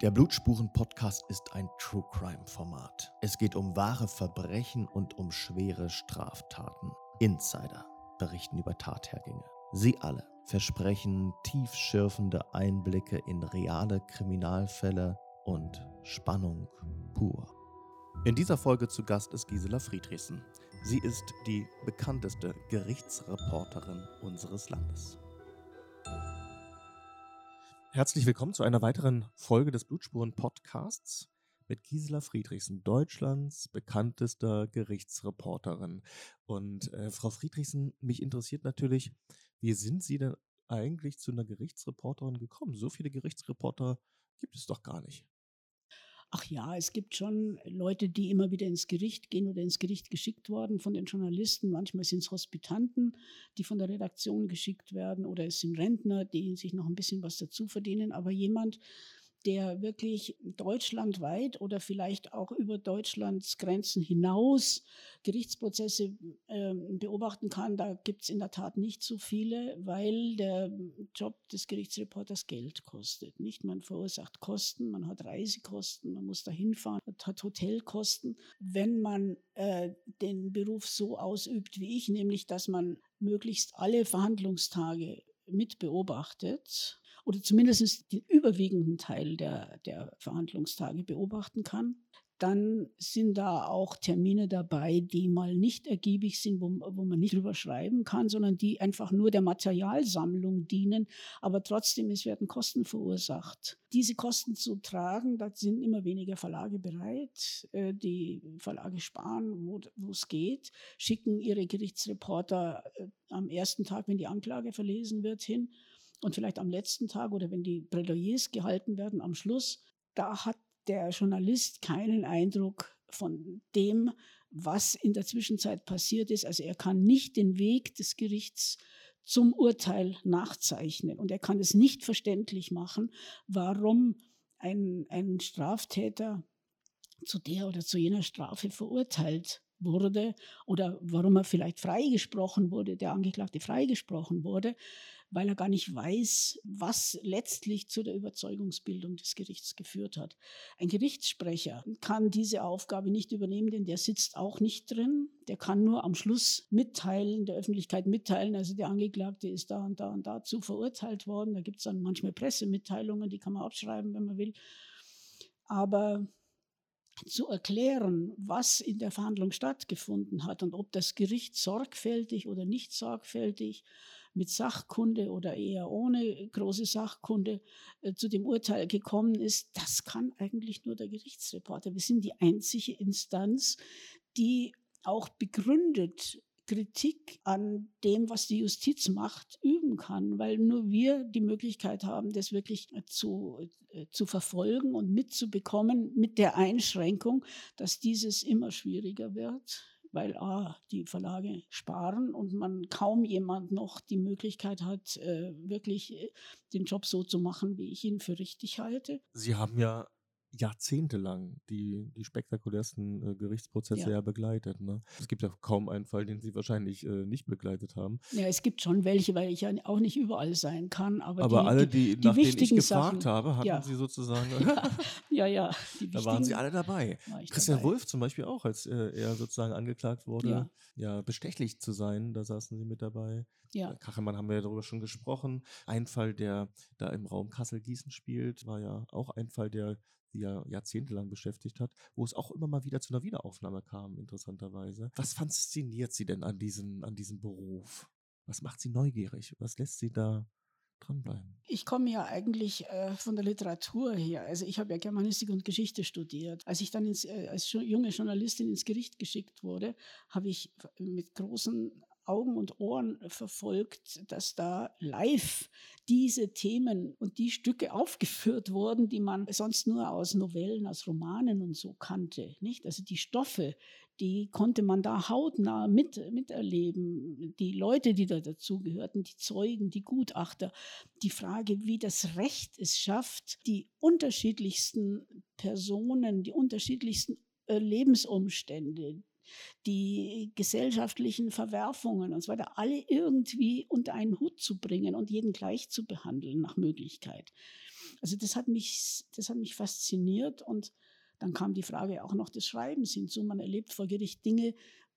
Der Blutspuren-Podcast ist ein True Crime-Format. Es geht um wahre Verbrechen und um schwere Straftaten. Insider berichten über Tathergänge. Sie alle versprechen tiefschürfende Einblicke in reale Kriminalfälle und Spannung pur. In dieser Folge zu Gast ist Gisela Friedrichsen. Sie ist die bekannteste Gerichtsreporterin unseres Landes. Herzlich willkommen zu einer weiteren Folge des Blutspuren-Podcasts mit Gisela Friedrichsen, Deutschlands bekanntester Gerichtsreporterin. Und äh, Frau Friedrichsen, mich interessiert natürlich, wie sind Sie denn eigentlich zu einer Gerichtsreporterin gekommen? So viele Gerichtsreporter gibt es doch gar nicht. Ach ja, es gibt schon Leute, die immer wieder ins Gericht gehen oder ins Gericht geschickt worden von den Journalisten. Manchmal sind es Hospitanten, die von der Redaktion geschickt werden oder es sind Rentner, die sich noch ein bisschen was dazu verdienen. Aber jemand, der wirklich deutschlandweit oder vielleicht auch über Deutschlands Grenzen hinaus Gerichtsprozesse äh, beobachten kann, da gibt es in der Tat nicht so viele, weil der Job des Gerichtsreporters Geld kostet. Nicht, man verursacht Kosten, man hat Reisekosten, man muss da hinfahren, hat Hotelkosten. Wenn man äh, den Beruf so ausübt wie ich, nämlich dass man möglichst alle Verhandlungstage mit beobachtet, oder zumindest den überwiegenden Teil der, der Verhandlungstage beobachten kann. Dann sind da auch Termine dabei, die mal nicht ergiebig sind, wo, wo, man nicht drüber schreiben kann, sondern die einfach nur der Materialsammlung dienen. Aber trotzdem, es werden Kosten verursacht. Diese Kosten zu tragen, da sind immer weniger Verlage bereit. Äh, die Verlage sparen, wo es geht, schicken ihre Gerichtsreporter äh, am ersten Tag, wenn die Anklage verlesen wird, hin und vielleicht am letzten Tag oder wenn die Plädoyers gehalten werden am Schluss, da hat der Journalist keinen Eindruck von dem, was in der Zwischenzeit passiert ist. Also er kann nicht den Weg des Gerichts zum Urteil nachzeichnen und er kann es nicht verständlich machen, warum ein, ein Straftäter zu der oder zu jener Strafe verurteilt wurde oder warum er vielleicht freigesprochen wurde, der Angeklagte freigesprochen wurde weil er gar nicht weiß, was letztlich zu der Überzeugungsbildung des Gerichts geführt hat. Ein Gerichtssprecher kann diese Aufgabe nicht übernehmen, denn der sitzt auch nicht drin. Der kann nur am Schluss mitteilen, der Öffentlichkeit mitteilen, also der Angeklagte ist da und da und dazu verurteilt worden. Da gibt es dann manchmal Pressemitteilungen, die kann man abschreiben, wenn man will. Aber zu erklären, was in der Verhandlung stattgefunden hat und ob das Gericht sorgfältig oder nicht sorgfältig mit Sachkunde oder eher ohne große Sachkunde äh, zu dem Urteil gekommen ist, das kann eigentlich nur der Gerichtsreporter. Wir sind die einzige Instanz, die auch begründet Kritik an dem, was die Justiz macht, üben kann, weil nur wir die Möglichkeit haben, das wirklich zu, äh, zu verfolgen und mitzubekommen, mit der Einschränkung, dass dieses immer schwieriger wird weil A, die Verlage sparen und man kaum jemand noch die Möglichkeit hat, äh, wirklich äh, den Job so zu machen, wie ich ihn für richtig halte. Sie haben ja jahrzehntelang die, die spektakulärsten äh, Gerichtsprozesse ja. ja begleitet. Ne? Es gibt ja kaum einen Fall, den Sie wahrscheinlich äh, nicht begleitet haben. Ja, es gibt schon welche, weil ich ja auch nicht überall sein kann. Aber, aber die, alle, die, die, nach denen ich gefragt Sachen, habe, hatten ja. Sie sozusagen. ja, ja. da waren Sie alle dabei. Christian dabei. Wolf zum Beispiel auch, als äh, er sozusagen angeklagt wurde, ja. ja. bestechlich zu sein, da saßen Sie mit dabei. Ja. Kachemann haben wir ja darüber schon gesprochen. Ein Fall, der da im Raum Kassel-Gießen spielt, war ja auch ein Fall, der sie ja jahrzehntelang beschäftigt hat, wo es auch immer mal wieder zu einer Wiederaufnahme kam, interessanterweise. Was fasziniert Sie denn an diesem, an diesem Beruf? Was macht Sie neugierig? Was lässt Sie da dranbleiben? Ich komme ja eigentlich äh, von der Literatur her. Also ich habe ja Germanistik und Geschichte studiert. Als ich dann ins, äh, als junge Journalistin ins Gericht geschickt wurde, habe ich mit großen Augen und Ohren verfolgt, dass da live diese Themen und die Stücke aufgeführt wurden, die man sonst nur aus Novellen, aus Romanen und so kannte. Nicht? Also die Stoffe, die konnte man da hautnah mit, miterleben. Die Leute, die da dazugehörten, die Zeugen, die Gutachter. Die Frage, wie das Recht es schafft, die unterschiedlichsten Personen, die unterschiedlichsten äh, Lebensumstände, die gesellschaftlichen Verwerfungen und so weiter, alle irgendwie unter einen Hut zu bringen und jeden gleich zu behandeln nach Möglichkeit. Also das hat mich, das hat mich fasziniert und dann kam die Frage auch noch des Schreibens hinzu. Man erlebt vor Gericht Dinge,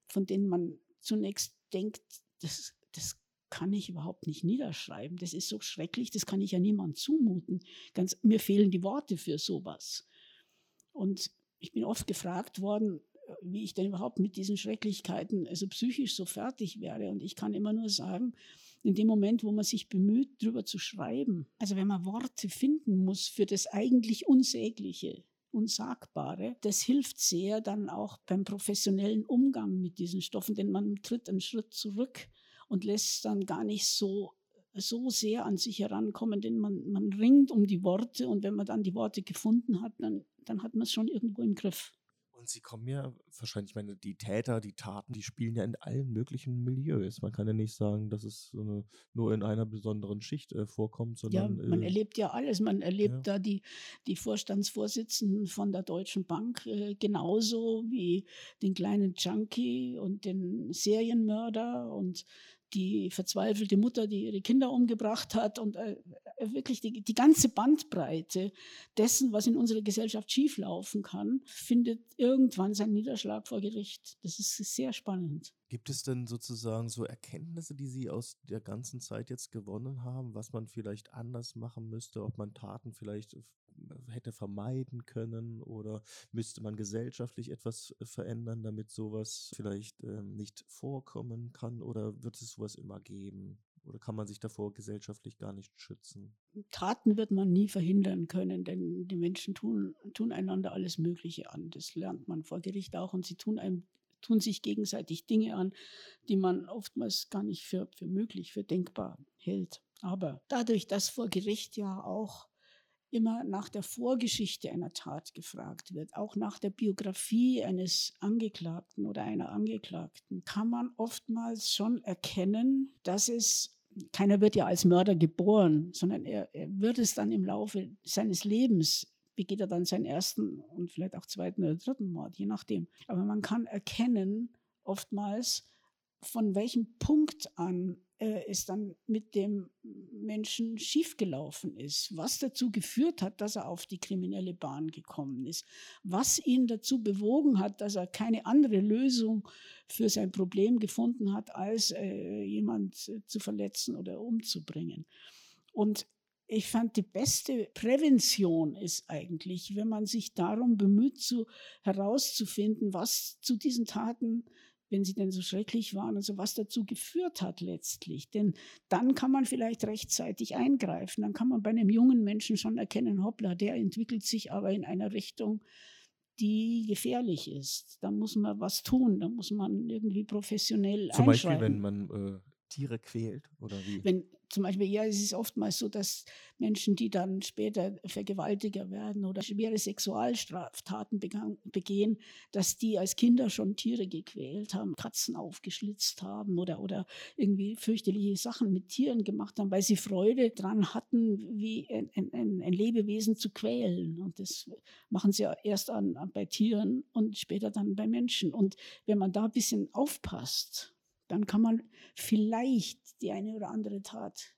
von denen man zunächst denkt, das, das kann ich überhaupt nicht niederschreiben. Das ist so schrecklich, das kann ich ja niemandem zumuten. Ganz, mir fehlen die Worte für sowas. Und ich bin oft gefragt worden, wie ich denn überhaupt mit diesen Schrecklichkeiten, also psychisch so fertig wäre. Und ich kann immer nur sagen, in dem Moment, wo man sich bemüht, drüber zu schreiben, also wenn man Worte finden muss für das eigentlich Unsägliche, Unsagbare, das hilft sehr dann auch beim professionellen Umgang mit diesen Stoffen, denn man tritt einen Schritt zurück und lässt dann gar nicht so so sehr an sich herankommen, denn man, man ringt um die Worte und wenn man dann die Worte gefunden hat, dann, dann hat man es schon irgendwo im Griff. Und sie kommen ja wahrscheinlich, ich meine, die Täter, die Taten, die spielen ja in allen möglichen Milieus. Man kann ja nicht sagen, dass es so eine, nur in einer besonderen Schicht äh, vorkommt, sondern. Ja, man äh, erlebt ja alles. Man erlebt ja. da die, die Vorstandsvorsitzenden von der Deutschen Bank äh, genauso wie den kleinen Junkie und den Serienmörder und die verzweifelte Mutter, die ihre Kinder umgebracht hat und äh, äh, wirklich die, die ganze Bandbreite dessen, was in unserer Gesellschaft schieflaufen kann, findet irgendwann seinen Niederschlag vor Gericht. Das ist sehr spannend. Gibt es denn sozusagen so Erkenntnisse, die Sie aus der ganzen Zeit jetzt gewonnen haben, was man vielleicht anders machen müsste, ob man Taten vielleicht hätte vermeiden können oder müsste man gesellschaftlich etwas äh, verändern, damit sowas vielleicht ähm, nicht vorkommen kann oder wird es sowas immer geben? Oder kann man sich davor gesellschaftlich gar nicht schützen? Taten wird man nie verhindern können, denn die Menschen tun, tun einander alles Mögliche an. Das lernt man vor Gericht auch und sie tun einem tun sich gegenseitig Dinge an, die man oftmals gar nicht für, für möglich, für denkbar hält. Aber dadurch, dass vor Gericht ja auch immer nach der Vorgeschichte einer Tat gefragt wird, auch nach der Biografie eines Angeklagten oder einer Angeklagten, kann man oftmals schon erkennen, dass es keiner wird ja als Mörder geboren, sondern er, er wird es dann im Laufe seines Lebens begeht er dann seinen ersten und vielleicht auch zweiten oder dritten Mord, je nachdem. Aber man kann erkennen, oftmals, von welchem Punkt an es dann mit dem Menschen schiefgelaufen ist, was dazu geführt hat, dass er auf die kriminelle Bahn gekommen ist, was ihn dazu bewogen hat, dass er keine andere Lösung für sein Problem gefunden hat, als äh, jemand zu verletzen oder umzubringen. Und ich fand, die beste Prävention ist eigentlich, wenn man sich darum bemüht, zu, herauszufinden, was zu diesen Taten wenn sie denn so schrecklich waren, also was dazu geführt hat letztlich. Denn dann kann man vielleicht rechtzeitig eingreifen. Dann kann man bei einem jungen Menschen schon erkennen, hoppla, der entwickelt sich aber in einer Richtung, die gefährlich ist. Da muss man was tun, da muss man irgendwie professionell Zum Beispiel, wenn man äh, Tiere quält oder wie? Wenn zum Beispiel, ja, es ist oftmals so, dass Menschen, die dann später Vergewaltiger werden oder schwere Sexualstraftaten begehen, dass die als Kinder schon Tiere gequält haben, Katzen aufgeschlitzt haben oder, oder irgendwie fürchterliche Sachen mit Tieren gemacht haben, weil sie Freude daran hatten, wie ein, ein, ein Lebewesen zu quälen. Und das machen sie erst an, bei Tieren und später dann bei Menschen. Und wenn man da ein bisschen aufpasst, dann kann man vielleicht die eine oder andere Tat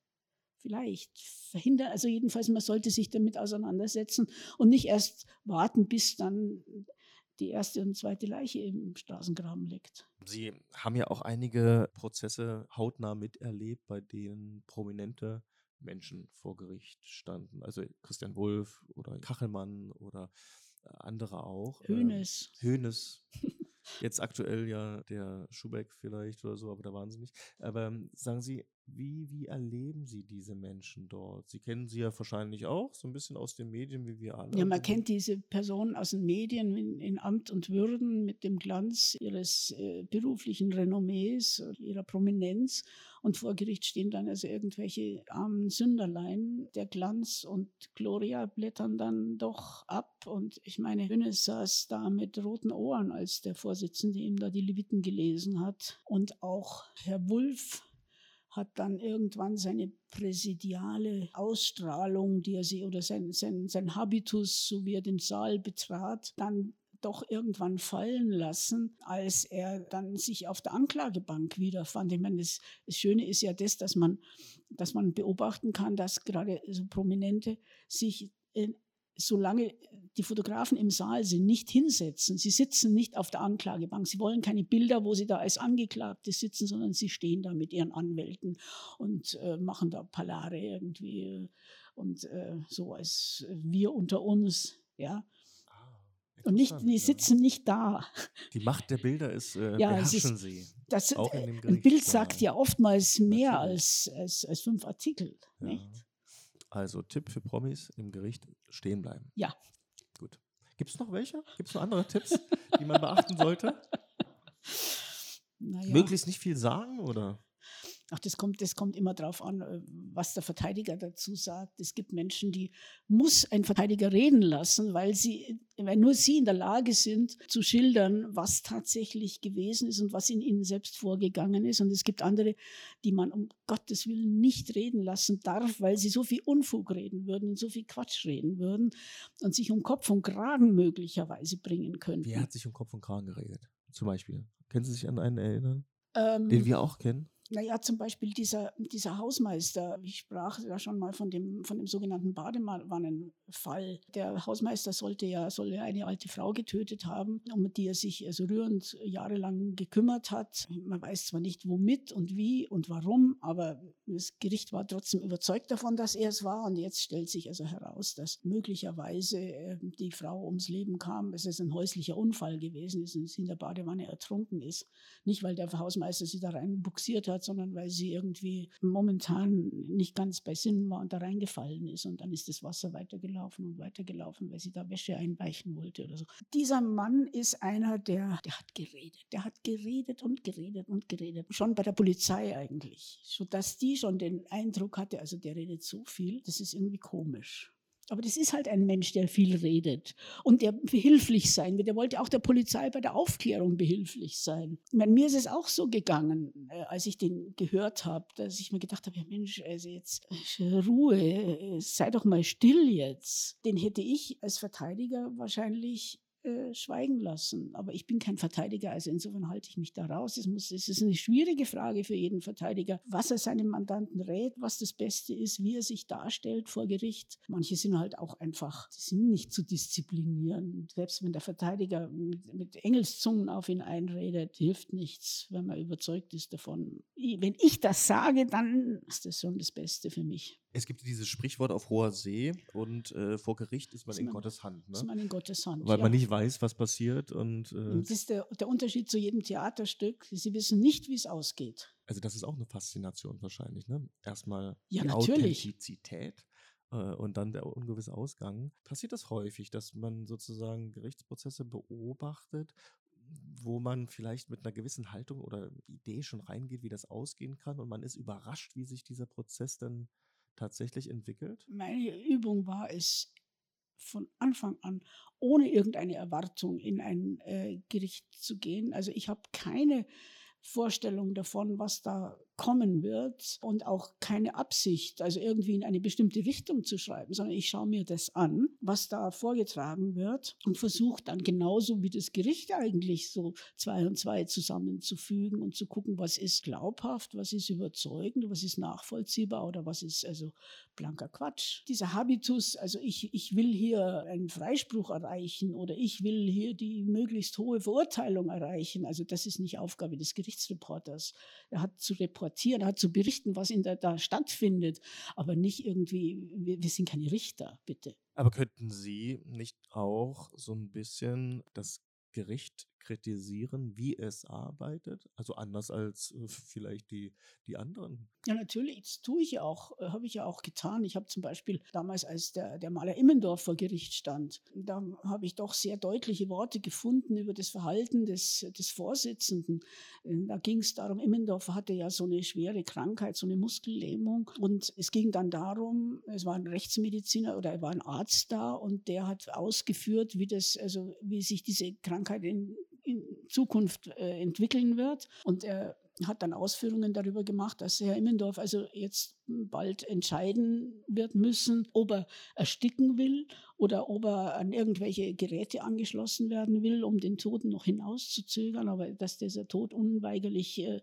vielleicht verhindern. Also jedenfalls, man sollte sich damit auseinandersetzen und nicht erst warten, bis dann die erste und zweite Leiche im Straßengraben liegt. Sie haben ja auch einige Prozesse hautnah miterlebt, bei denen prominente Menschen vor Gericht standen. Also Christian Wulff oder Kachelmann oder andere auch. Hönes. Äh, Hönes. Jetzt aktuell ja der Schubeck vielleicht oder so, aber da waren sie nicht. Aber ähm, sagen Sie, wie, wie erleben Sie diese Menschen dort? Sie kennen sie ja wahrscheinlich auch, so ein bisschen aus den Medien, wie wir alle. Ja, man kennt diese Personen aus den Medien in, in Amt und Würden mit dem Glanz ihres äh, beruflichen Renommees, ihrer Prominenz. Und vor Gericht stehen dann also irgendwelche armen Sünderlein. Der Glanz und Gloria blättern dann doch ab. Und ich meine, Hönes saß da mit roten Ohren, als der Vorsitzende ihm da die Leviten gelesen hat. Und auch Herr Wulff hat dann irgendwann seine präsidiale Ausstrahlung, die er sie oder sein, sein, sein Habitus, so wie er den Saal betrat, dann doch irgendwann fallen lassen, als er dann sich auf der Anklagebank wiederfand. Ich meine, das, das Schöne ist ja das, dass man, dass man beobachten kann, dass gerade so Prominente sich in, solange die Fotografen im Saal sind, nicht hinsetzen. Sie sitzen nicht auf der Anklagebank. Sie wollen keine Bilder, wo sie da als Angeklagte sitzen, sondern sie stehen da mit ihren Anwälten und äh, machen da Palare irgendwie und äh, so als wir unter uns. Ja. Ah, und nicht, die sitzen nicht da. Die Macht der Bilder ist, äh, ja, beherrschen ist, sie. Das, auch in dem Gericht, ein Bild sagt ja oftmals mehr als, als, als fünf Artikel. Ja. Nicht? Also Tipp für Promis im Gericht stehen bleiben. Ja. Gut. Gibt es noch welche? Gibt es noch andere Tipps, die man beachten sollte? Naja. Möglichst nicht viel sagen oder? Ach, das kommt, das kommt immer darauf an, äh, was der Verteidiger dazu sagt. Es gibt Menschen, die muss ein Verteidiger reden lassen, weil sie, weil nur sie in der Lage sind, zu schildern, was tatsächlich gewesen ist und was in ihnen selbst vorgegangen ist. Und es gibt andere, die man um Gottes Willen nicht reden lassen darf, weil sie so viel Unfug reden würden und so viel Quatsch reden würden und sich um Kopf und Kragen möglicherweise bringen könnten. Wer hat sich um Kopf und Kragen geredet? Zum Beispiel. Können Sie sich an einen erinnern? Ähm, den wir auch kennen? Naja, zum Beispiel dieser, dieser Hausmeister, ich sprach ja schon mal von dem, von dem sogenannten Badewannenfall. Der Hausmeister sollte ja, soll ja eine alte Frau getötet haben, um die er sich also rührend jahrelang gekümmert hat. Man weiß zwar nicht womit und wie und warum, aber das Gericht war trotzdem überzeugt davon, dass er es war. Und jetzt stellt sich also heraus, dass möglicherweise äh, die Frau ums Leben kam, dass es ein häuslicher Unfall gewesen ist und sie in der Badewanne ertrunken ist. Nicht, weil der Hausmeister sie da rein buxiert hat, sondern weil sie irgendwie momentan nicht ganz bei Sinn war und da reingefallen ist. Und dann ist das Wasser weitergelaufen und weitergelaufen, weil sie da Wäsche einweichen wollte oder so. Dieser Mann ist einer, der, der hat geredet. Der hat geredet und geredet und geredet. Schon bei der Polizei eigentlich. Sodass die schon den Eindruck hatte, also der redet so viel, das ist irgendwie komisch. Aber das ist halt ein Mensch, der viel redet und der behilflich sein will. Der wollte auch der Polizei bei der Aufklärung behilflich sein. Meine, mir ist es auch so gegangen, äh, als ich den gehört habe, dass ich mir gedacht habe, ja Mensch, also jetzt äh, Ruhe, äh, sei doch mal still jetzt. Den hätte ich als Verteidiger wahrscheinlich äh, schweigen lassen. Aber ich bin kein Verteidiger, also insofern halte ich mich da raus. Es, muss, es ist eine schwierige Frage für jeden Verteidiger, was er seinem Mandanten rät, was das Beste ist, wie er sich darstellt vor Gericht. Manche sind halt auch einfach, die sind nicht zu disziplinieren. Selbst wenn der Verteidiger mit, mit Engelszungen auf ihn einredet, hilft nichts, wenn man überzeugt ist davon. Wenn ich das sage, dann ist das schon das Beste für mich. Es gibt dieses Sprichwort auf hoher See und äh, vor Gericht ist man, ist man in Gottes Hand. Ne? Ist man in Gottes Hand. Weil ja. man nicht weiß, was passiert. Und, äh das ist der, der Unterschied zu jedem Theaterstück. Sie wissen nicht, wie es ausgeht. Also, das ist auch eine Faszination wahrscheinlich. Ne? Erstmal ja, die natürlich. Authentizität äh, und dann der ungewisse Ausgang. Passiert das häufig, dass man sozusagen Gerichtsprozesse beobachtet wo man vielleicht mit einer gewissen Haltung oder Idee schon reingeht, wie das ausgehen kann und man ist überrascht, wie sich dieser Prozess dann tatsächlich entwickelt? Meine Übung war es, von Anfang an ohne irgendeine Erwartung in ein äh, Gericht zu gehen. Also ich habe keine Vorstellung davon, was da kommen wird und auch keine Absicht, also irgendwie in eine bestimmte Richtung zu schreiben, sondern ich schaue mir das an, was da vorgetragen wird und versuche dann genauso wie das Gericht eigentlich so zwei und zwei zusammenzufügen und zu gucken, was ist glaubhaft, was ist überzeugend, was ist nachvollziehbar oder was ist also blanker Quatsch. Dieser Habitus, also ich, ich will hier einen Freispruch erreichen oder ich will hier die möglichst hohe Verurteilung erreichen, also das ist nicht Aufgabe des Gerichtsreporters. Er hat zu reportieren, reportieren, hat zu berichten, was in der, da stattfindet, aber nicht irgendwie, wir, wir sind keine Richter, bitte. Aber könnten Sie nicht auch so ein bisschen das Gericht kritisieren, wie es arbeitet? Also anders als äh, vielleicht die, die anderen. Ja, natürlich, das tue ich ja auch, äh, habe ich ja auch getan. Ich habe zum Beispiel damals, als der, der Maler Immendorf vor Gericht stand, da habe ich doch sehr deutliche Worte gefunden über das Verhalten des, des Vorsitzenden. Äh, da ging es darum, Immendorf hatte ja so eine schwere Krankheit, so eine Muskellähmung. Und es ging dann darum, es war ein Rechtsmediziner oder er war ein Arzt da und der hat ausgeführt, wie das, also wie sich diese Krankheit in in Zukunft äh, entwickeln wird. Und er hat dann Ausführungen darüber gemacht, dass Herr Immendorf also jetzt bald entscheiden wird müssen, ob er ersticken will oder ob er an irgendwelche Geräte angeschlossen werden will, um den Toten noch hinauszuzögern, aber dass dieser Tod unweigerlich äh,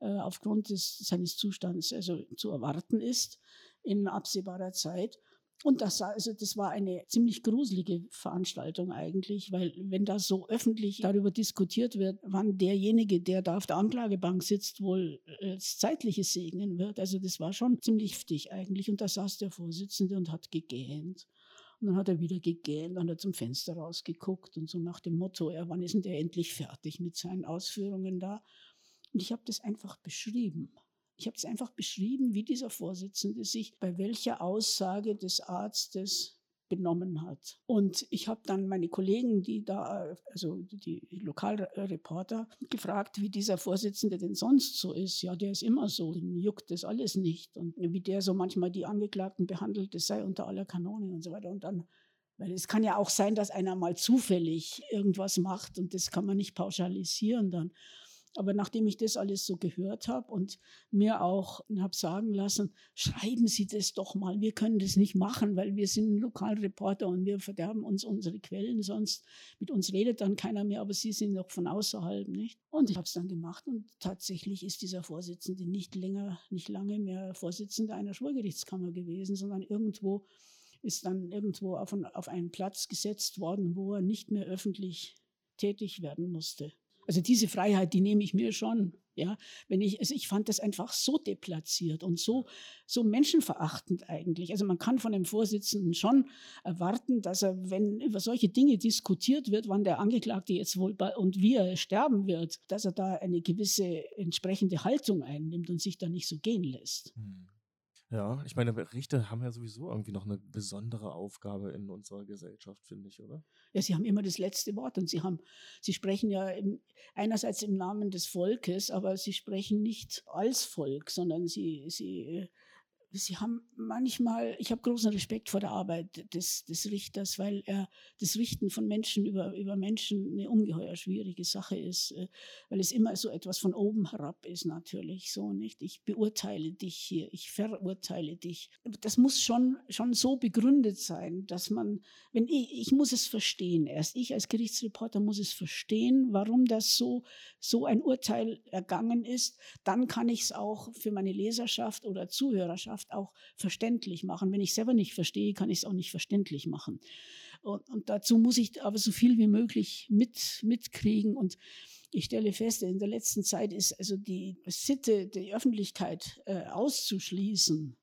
äh aufgrund des, seines Zustands also zu erwarten ist in absehbarer Zeit. Und das, also das war eine ziemlich gruselige Veranstaltung eigentlich, weil wenn da so öffentlich darüber diskutiert wird, wann derjenige, der da auf der Anklagebank sitzt, wohl äh, das Zeitliche segnen wird, also das war schon ziemlich heftig eigentlich. Und da saß der Vorsitzende und hat gegähnt. Und dann hat er wieder gegähnt, dann hat er zum Fenster rausgeguckt und so nach dem Motto, ja, wann ist denn der endlich fertig mit seinen Ausführungen da? Und ich habe das einfach beschrieben. Ich habe es einfach beschrieben, wie dieser Vorsitzende sich bei welcher Aussage des Arztes benommen hat. Und ich habe dann meine Kollegen, die da, also die Lokalreporter, gefragt, wie dieser Vorsitzende denn sonst so ist. Ja, der ist immer so, den juckt das alles nicht. Und wie der so manchmal die Angeklagten behandelt, das sei unter aller Kanone und so weiter. Und dann, weil es kann ja auch sein, dass einer mal zufällig irgendwas macht und das kann man nicht pauschalisieren dann. Aber nachdem ich das alles so gehört habe und mir auch habe sagen lassen, schreiben Sie das doch mal, wir können das nicht machen, weil wir sind Lokalreporter und wir verderben uns unsere Quellen, sonst mit uns redet dann keiner mehr, aber Sie sind noch von außerhalb, nicht? Und ich habe es dann gemacht und tatsächlich ist dieser Vorsitzende nicht länger, nicht lange mehr Vorsitzender einer Schwurgerichtskammer gewesen, sondern irgendwo ist dann irgendwo auf einen Platz gesetzt worden, wo er nicht mehr öffentlich tätig werden musste. Also diese Freiheit, die nehme ich mir schon. Ja, wenn ich, also ich fand das einfach so deplatziert und so, so menschenverachtend eigentlich. Also man kann von dem Vorsitzenden schon erwarten, dass er, wenn über solche Dinge diskutiert wird, wann der Angeklagte jetzt wohl bei, und wie er sterben wird, dass er da eine gewisse entsprechende Haltung einnimmt und sich da nicht so gehen lässt. Hm. Ja, ich meine, Richter haben ja sowieso irgendwie noch eine besondere Aufgabe in unserer Gesellschaft, finde ich, oder? Ja, sie haben immer das letzte Wort und sie haben, sie sprechen ja im, einerseits im Namen des Volkes, aber sie sprechen nicht als Volk, sondern sie, sie äh, Sie haben manchmal, ich habe großen Respekt vor der Arbeit des, des Richters, weil er das Richten von Menschen über, über Menschen eine ungeheuer schwierige Sache ist, äh, weil es immer so etwas von oben herab ist natürlich so nicht. Ich beurteile dich hier, ich verurteile dich. Das muss schon, schon so begründet sein, dass man, wenn ich, ich muss es verstehen, erst ich als Gerichtsreporter muss es verstehen, warum das so, so ein Urteil ergangen ist, dann kann ich es auch für meine Leserschaft oder Zuhörerschaft auch verständlich machen. Wenn ich selber nicht verstehe, kann ich es auch nicht verständlich machen. Und, und, dazu muss ich aber so viel wie möglich mit, mitkriegen. Und ich stelle fest, in der letzten Zeit ist also die Sitte, die Öffentlichkeit äh, auszuschließen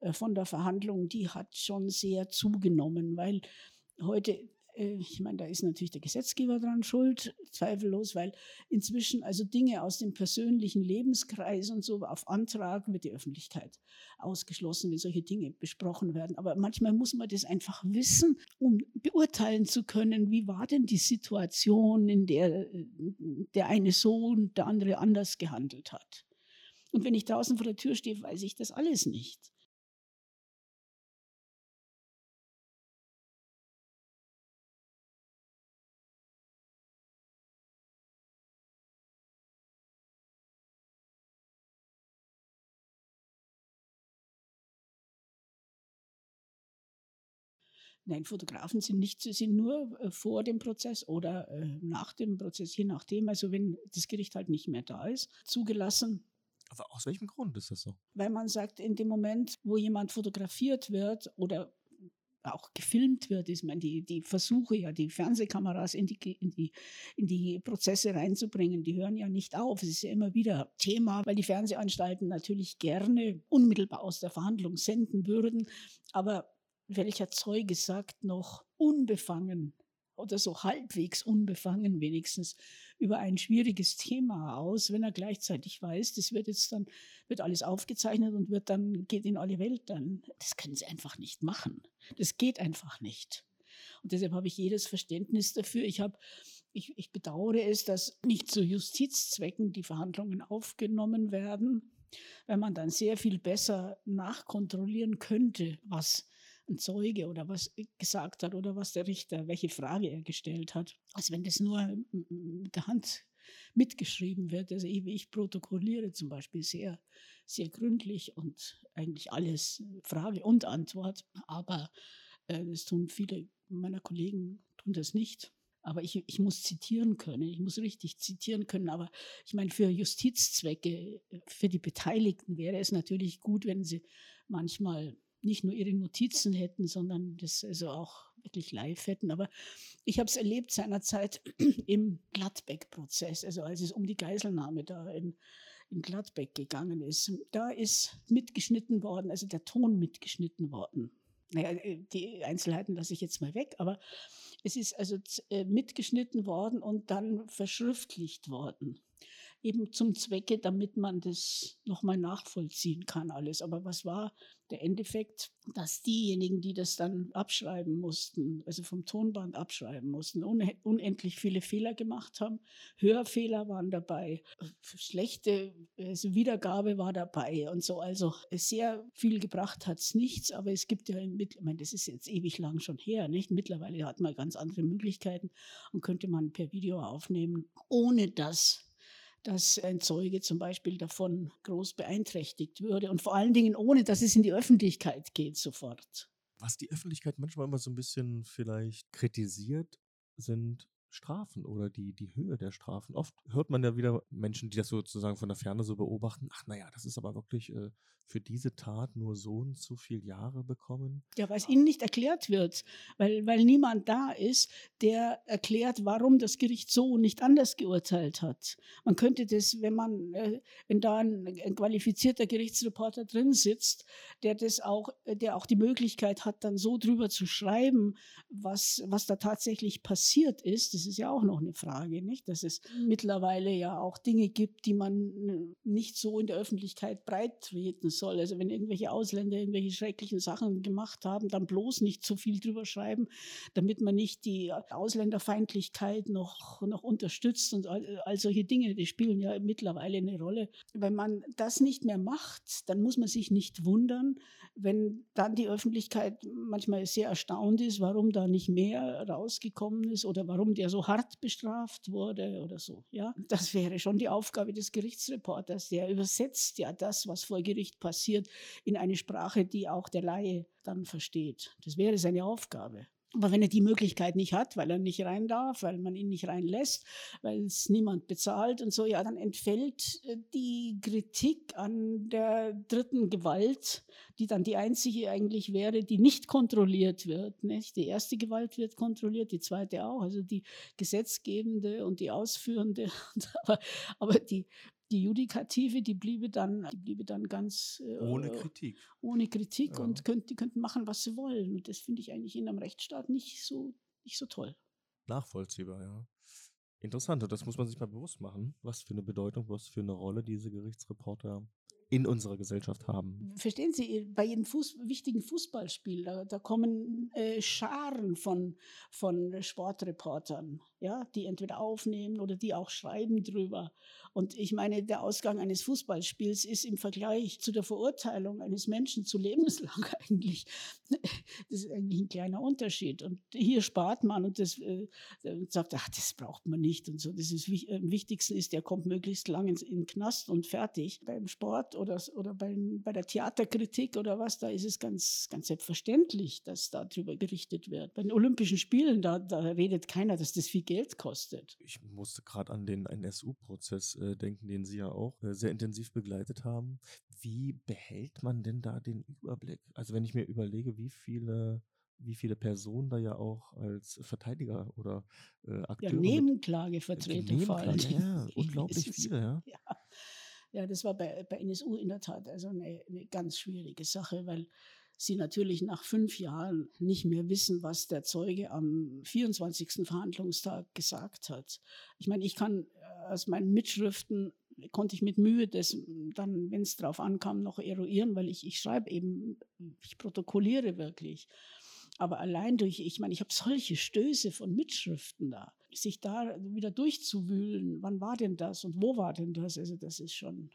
äh, von der Verhandlung, die hat schon sehr zugenommen, weil heute ich meine, da ist natürlich der Gesetzgeber dran schuld, zweifellos, weil inzwischen also Dinge aus dem persönlichen Lebenskreis und so auf Antrag wird die Öffentlichkeit ausgeschlossen, wenn solche Dinge besprochen werden. Aber manchmal muss man das einfach wissen, um beurteilen zu können, wie war denn die Situation, in der äh, der eine so und der andere anders gehandelt hat. Und wenn ich draußen vor der Tür stehe, weiß ich das alles nicht. Nein, Fotografen sind nicht, sind nur äh, vor dem Prozess oder äh, nach dem Prozess, je nachdem. Also wenn das Gericht halt nicht mehr da ist, zugelassen. Aber aus welchem Grund ist das so? Weil man sagt, in dem Moment, wo jemand fotografiert wird oder auch gefilmt wird, ist man die, die Versuche ja, die Fernsehkameras in die, in, die, in die Prozesse reinzubringen, die hören ja nicht auf. Es ist ja immer wieder Thema, weil die Fernsehanstalten natürlich gerne unmittelbar aus der Verhandlung senden würden. Aber welcher Zeuge sagt noch unbefangen oder so halbwegs unbefangen wenigstens über ein schwieriges Thema aus, wenn er gleichzeitig weiß, das wird jetzt dann, wird alles aufgezeichnet und wird dann, geht in alle Welt dann. Das können sie einfach nicht machen. Das geht einfach nicht. Und deshalb habe ich jedes Verständnis dafür. Ich habe, ich, ich bedauere es, dass nicht zu Justizzwecken die Verhandlungen aufgenommen werden, weil man dann sehr viel besser nachkontrollieren könnte, was ein Zeuge oder was gesagt hat oder was der Richter, welche Frage er gestellt hat, als wenn das nur mit der Hand mitgeschrieben wird. Also ich, protokolliere zum Beispiel sehr, sehr gründlich und eigentlich alles Frage und Antwort. Aber äh, das tun viele meiner Kollegen tun das nicht. Aber ich, ich muss zitieren können, ich muss richtig zitieren können. Aber ich meine, für Justizzwecke, für die Beteiligten wäre es natürlich gut, wenn sie manchmal nicht nur ihre Notizen hätten, sondern das also auch wirklich live hätten. Aber ich habe es erlebt seinerzeit im Gladbeck-Prozess, also als es um die Geiselnahme da in, in Gladbeck gegangen ist. Da ist mitgeschnitten worden, also der Ton mitgeschnitten worden. Naja, äh, die Einzelheiten lasse ich jetzt mal weg, aber es ist also äh, mitgeschnitten worden und dann verschriftlicht worden eben zum Zwecke, damit man das nochmal nachvollziehen kann alles. Aber was war der Endeffekt? Dass diejenigen, die das dann abschreiben mussten, also vom Tonband abschreiben mussten, unendlich viele Fehler gemacht haben. Hörfehler waren dabei, schlechte also Wiedergabe war dabei und so. Also sehr viel gebracht hat es nichts, aber es gibt ja, ich meine, das ist jetzt ewig lang schon her, nicht? Mittlerweile hat man ganz andere Möglichkeiten und könnte man per Video aufnehmen, ohne dass dass ein Zeuge zum Beispiel davon groß beeinträchtigt würde und vor allen Dingen ohne, dass es in die Öffentlichkeit geht sofort. Was die Öffentlichkeit manchmal immer so ein bisschen vielleicht kritisiert, sind Strafen oder die, die Höhe der Strafen. Oft hört man ja wieder Menschen, die das sozusagen von der Ferne so beobachten, ach naja, das ist aber wirklich äh, für diese Tat nur so und so viele Jahre bekommen. Ja, weil es ihnen nicht erklärt wird, weil, weil niemand da ist, der erklärt, warum das Gericht so und nicht anders geurteilt hat. Man könnte das, wenn man, äh, wenn da ein, ein qualifizierter Gerichtsreporter drin sitzt, der das auch, der auch die Möglichkeit hat, dann so drüber zu schreiben, was, was da tatsächlich passiert ist, das ist ja auch noch eine Frage, nicht? Dass es mittlerweile ja auch Dinge gibt, die man nicht so in der Öffentlichkeit breit treten soll. Also wenn irgendwelche Ausländer irgendwelche schrecklichen Sachen gemacht haben, dann bloß nicht zu viel drüber schreiben, damit man nicht die Ausländerfeindlichkeit noch, noch unterstützt und all, all solche Dinge, die spielen ja mittlerweile eine Rolle. Wenn man das nicht mehr macht, dann muss man sich nicht wundern, wenn dann die Öffentlichkeit manchmal sehr erstaunt ist, warum da nicht mehr rausgekommen ist oder warum der so hart bestraft wurde oder so. Ja, das wäre schon die Aufgabe des Gerichtsreporters. Der übersetzt ja das, was vor Gericht passiert, in eine Sprache, die auch der Laie dann versteht. Das wäre seine Aufgabe. Aber wenn er die Möglichkeit nicht hat, weil er nicht rein darf, weil man ihn nicht reinlässt, weil es niemand bezahlt und so, ja, dann entfällt äh, die Kritik an der dritten Gewalt, die dann die einzige eigentlich wäre, die nicht kontrolliert wird. Nicht? Die erste Gewalt wird kontrolliert, die zweite auch, also die gesetzgebende und die ausführende. aber, aber die die Judikative, die bliebe dann, die bliebe dann ganz äh, ohne Kritik. Ohne Kritik ja. und könnt, die könnten machen, was sie wollen. Und das finde ich eigentlich in einem Rechtsstaat nicht so, nicht so toll. Nachvollziehbar, ja. Interessant, das muss man sich mal bewusst machen, was für eine Bedeutung, was für eine Rolle diese Gerichtsreporter in unserer Gesellschaft haben. Verstehen Sie, bei jedem Fuß, wichtigen Fußballspiel, da, da kommen äh, Scharen von, von Sportreportern, ja, die entweder aufnehmen oder die auch schreiben drüber. Und ich meine, der Ausgang eines Fußballspiels ist im Vergleich zu der Verurteilung eines Menschen zu lebenslang eigentlich, das ist eigentlich ein kleiner Unterschied. Und hier spart man und das äh, sagt, ach, das braucht man nicht und so. Das ist am wichtigsten ist, der kommt möglichst lang in den Knast und fertig. Beim Sport oder, oder bei, bei der Theaterkritik oder was, da ist es ganz, ganz selbstverständlich, dass darüber gerichtet wird. Bei den Olympischen Spielen, da, da redet keiner, dass das viel Geld kostet. Ich musste gerade an den NSU-Prozess äh, denken, den Sie ja auch äh, sehr intensiv begleitet haben. Wie behält man denn da den Überblick? Also wenn ich mir überlege, wie viele wie viele Personen da ja auch als Verteidiger oder äh, Akteure. Ja, Nebenklagevertreter Nebenklage, vor allem. Ja, unglaublich viele, ja. ja. Ja, das war bei, bei NSU in der Tat also eine, eine ganz schwierige Sache, weil sie natürlich nach fünf Jahren nicht mehr wissen, was der Zeuge am 24. Verhandlungstag gesagt hat. Ich meine, ich kann äh, aus meinen Mitschriften konnte ich mit Mühe das dann, wenn es drauf ankam, noch eruieren, weil ich, ich schreibe eben, ich protokolliere wirklich. Aber allein durch, ich meine, ich habe solche Stöße von Mitschriften da, sich da wieder durchzuwühlen, wann war denn das und wo war denn das? Also das ist schon,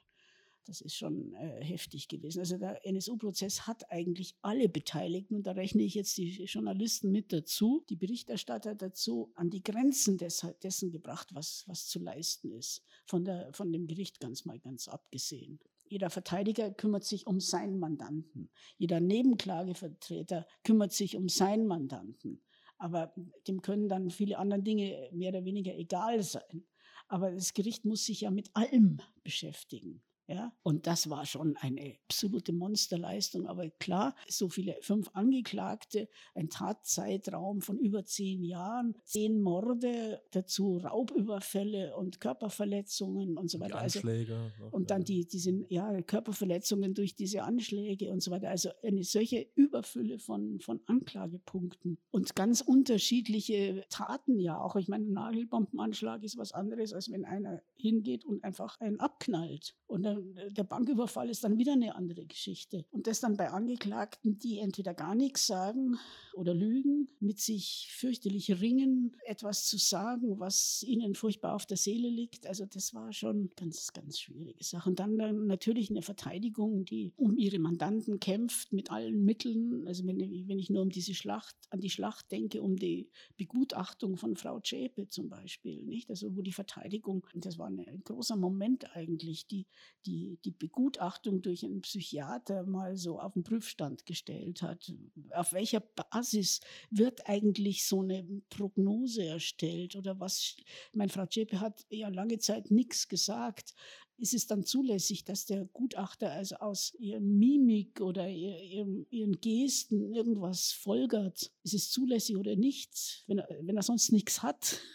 Das ist schon äh, heftig gewesen. Also der NSU-Prozess hat eigentlich alle Beteiligten, und da rechne ich jetzt die Journalisten mit dazu, die Berichterstatter dazu, an die Grenzen des, dessen gebracht, was, was zu leisten ist. Von, der, von dem Gericht ganz mal ganz abgesehen. Jeder Verteidiger kümmert sich um seinen Mandanten. Jeder Nebenklagevertreter kümmert sich um seinen Mandanten. Aber dem können dann viele andere Dinge mehr oder weniger egal sein. Aber das Gericht muss sich ja mit allem beschäftigen. Ja, und das war schon eine absolute Monsterleistung. Aber klar, so viele, fünf Angeklagte, ein Tatzeitraum von über zehn Jahren, zehn Morde, dazu Raubüberfälle und Körperverletzungen und so weiter. Die also Anschläge. Also, und dann die, diese ja, Körperverletzungen durch diese Anschläge und so weiter. Also eine solche Überfülle von, von Anklagepunkten und ganz unterschiedliche Taten ja auch. Ich meine, ein Nagelbombenanschlag ist was anderes, als wenn einer hingeht und einfach einen abknallt. Und der, der Banküberfall ist dann wieder eine andere Geschichte. Und das dann bei Angeklagten, die entweder gar nichts sagen oder lügen, mit sich fürchterlich ringen, etwas zu sagen, was ihnen furchtbar auf der Seele liegt. Also das war schon ganz, ganz schwierige Sache. Und dann, dann natürlich eine Verteidigung, die um ihre Mandanten kämpft mit allen Mitteln. Also wenn, wenn ich nur um diese Schlacht, an die Schlacht denke, um die Begutachtung von Frau Zschäpe zum Beispiel, nicht? Also wo die Verteidigung, das war ein großer Moment eigentlich, die, die, die Begutachtung durch einen Psychiater mal so auf den Prüfstand gestellt hat. Auf welcher Basis wird eigentlich so eine Prognose erstellt oder was? Mein Frau Zschäpe hat ja lange Zeit nichts gesagt. Ist es dann zulässig, dass der Gutachter also aus ihrer Mimik oder ihren, ihren Gesten irgendwas folgert? Ist es zulässig oder nicht, wenn er, wenn er sonst nichts hat?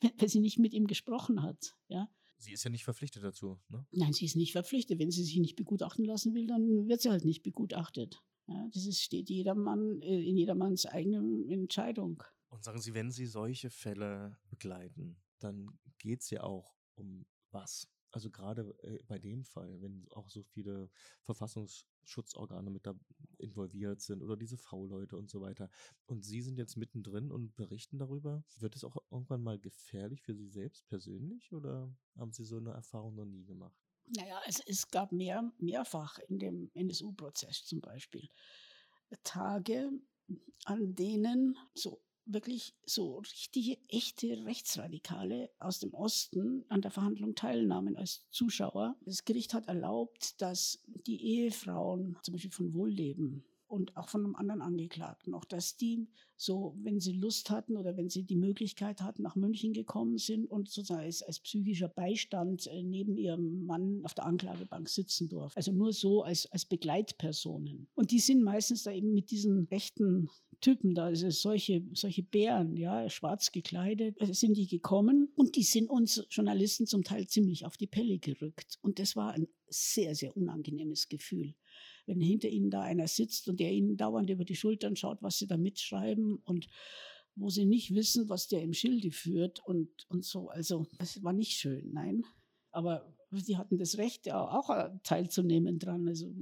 Wenn, sie nicht mit ihm gesprochen hat, ja? Sie ist ja nicht verpflichtet dazu, ne? Nein, sie ist nicht verpflichtet. Wenn sie sich nicht begutachten lassen will, dann wird sie halt nicht begutachtet. Ja, das ist, steht jedermann, äh, in jedermanns eigener Entscheidung. Und sagen Sie, wenn Sie solche Fälle begleiten, dann geht es ja auch um was? Also gerade äh, bei dem Fall, wenn auch so viele Verfassungsschutzorgane mit da involviert sind oder diese V-Leute und so weiter. Und Sie sind jetzt mittendrin und berichten darüber. Wird es auch irgendwann mal gefährlich für Sie selbst persönlich oder haben Sie so eine Erfahrung noch nie gemacht? Naja, es, es gab mehr, mehrfach in dem NSU-Prozess zum Beispiel Tage, an denen so wirklich so richtige, echte Rechtsradikale aus dem Osten an der Verhandlung teilnahmen als Zuschauer. Das Gericht hat erlaubt, dass die Ehefrauen, zum Beispiel von Wohlleben, und auch von einem anderen Angeklagten, auch dass die so, wenn sie Lust hatten oder wenn sie die Möglichkeit hatten, nach München gekommen sind und sozusagen als, als psychischer Beistand äh, neben ihrem Mann auf der Anklagebank sitzen durften. Also nur so als, als Begleitpersonen. Und die sind meistens da eben mit diesen rechten Typen da, also solche, solche Bären, ja, schwarz gekleidet, äh, sind die gekommen und die sind uns Journalisten zum Teil ziemlich auf die Pelle gerückt. Und das war ein sehr, sehr unangenehmes Gefühl wenn hinter ihnen da einer sitzt und der ihnen dauernd über die Schultern schaut, was sie da mitschreiben und wo sie nicht wissen, was der im Schilde führt und, und so. Also, das war nicht schön, nein. Aber sie hatten das Recht, auch äh, teilzunehmen dran. Also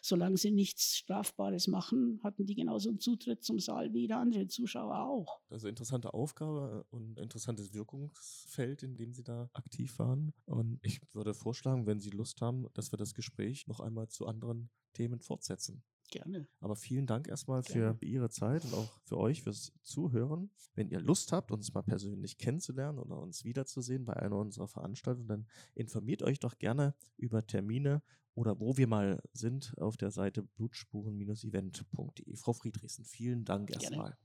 solange sie nichts Strafbares machen, hatten die genauso einen Zutritt zum Saal wie jeder andere Zuschauer auch. Also interessante Aufgabe und interessantes Wirkungsfeld, in dem Sie da aktiv waren. Und ich würde vorschlagen, wenn Sie Lust haben, dass wir das Gespräch noch einmal zu anderen Themen fortsetzen. Gerne. Aber vielen Dank erstmal Gerne. für Ihre Zeit und auch für euch fürs Zuhören. Wenn ihr Lust habt, uns mal persönlich kennenzulernen oder uns wiederzusehen bei einer unserer Veranstaltungen, dann informiert euch doch gerne über Termine oder wo wir mal sind auf der Seite blutspuren-event.de. Frau Friedrichsen, vielen Dank erstmal.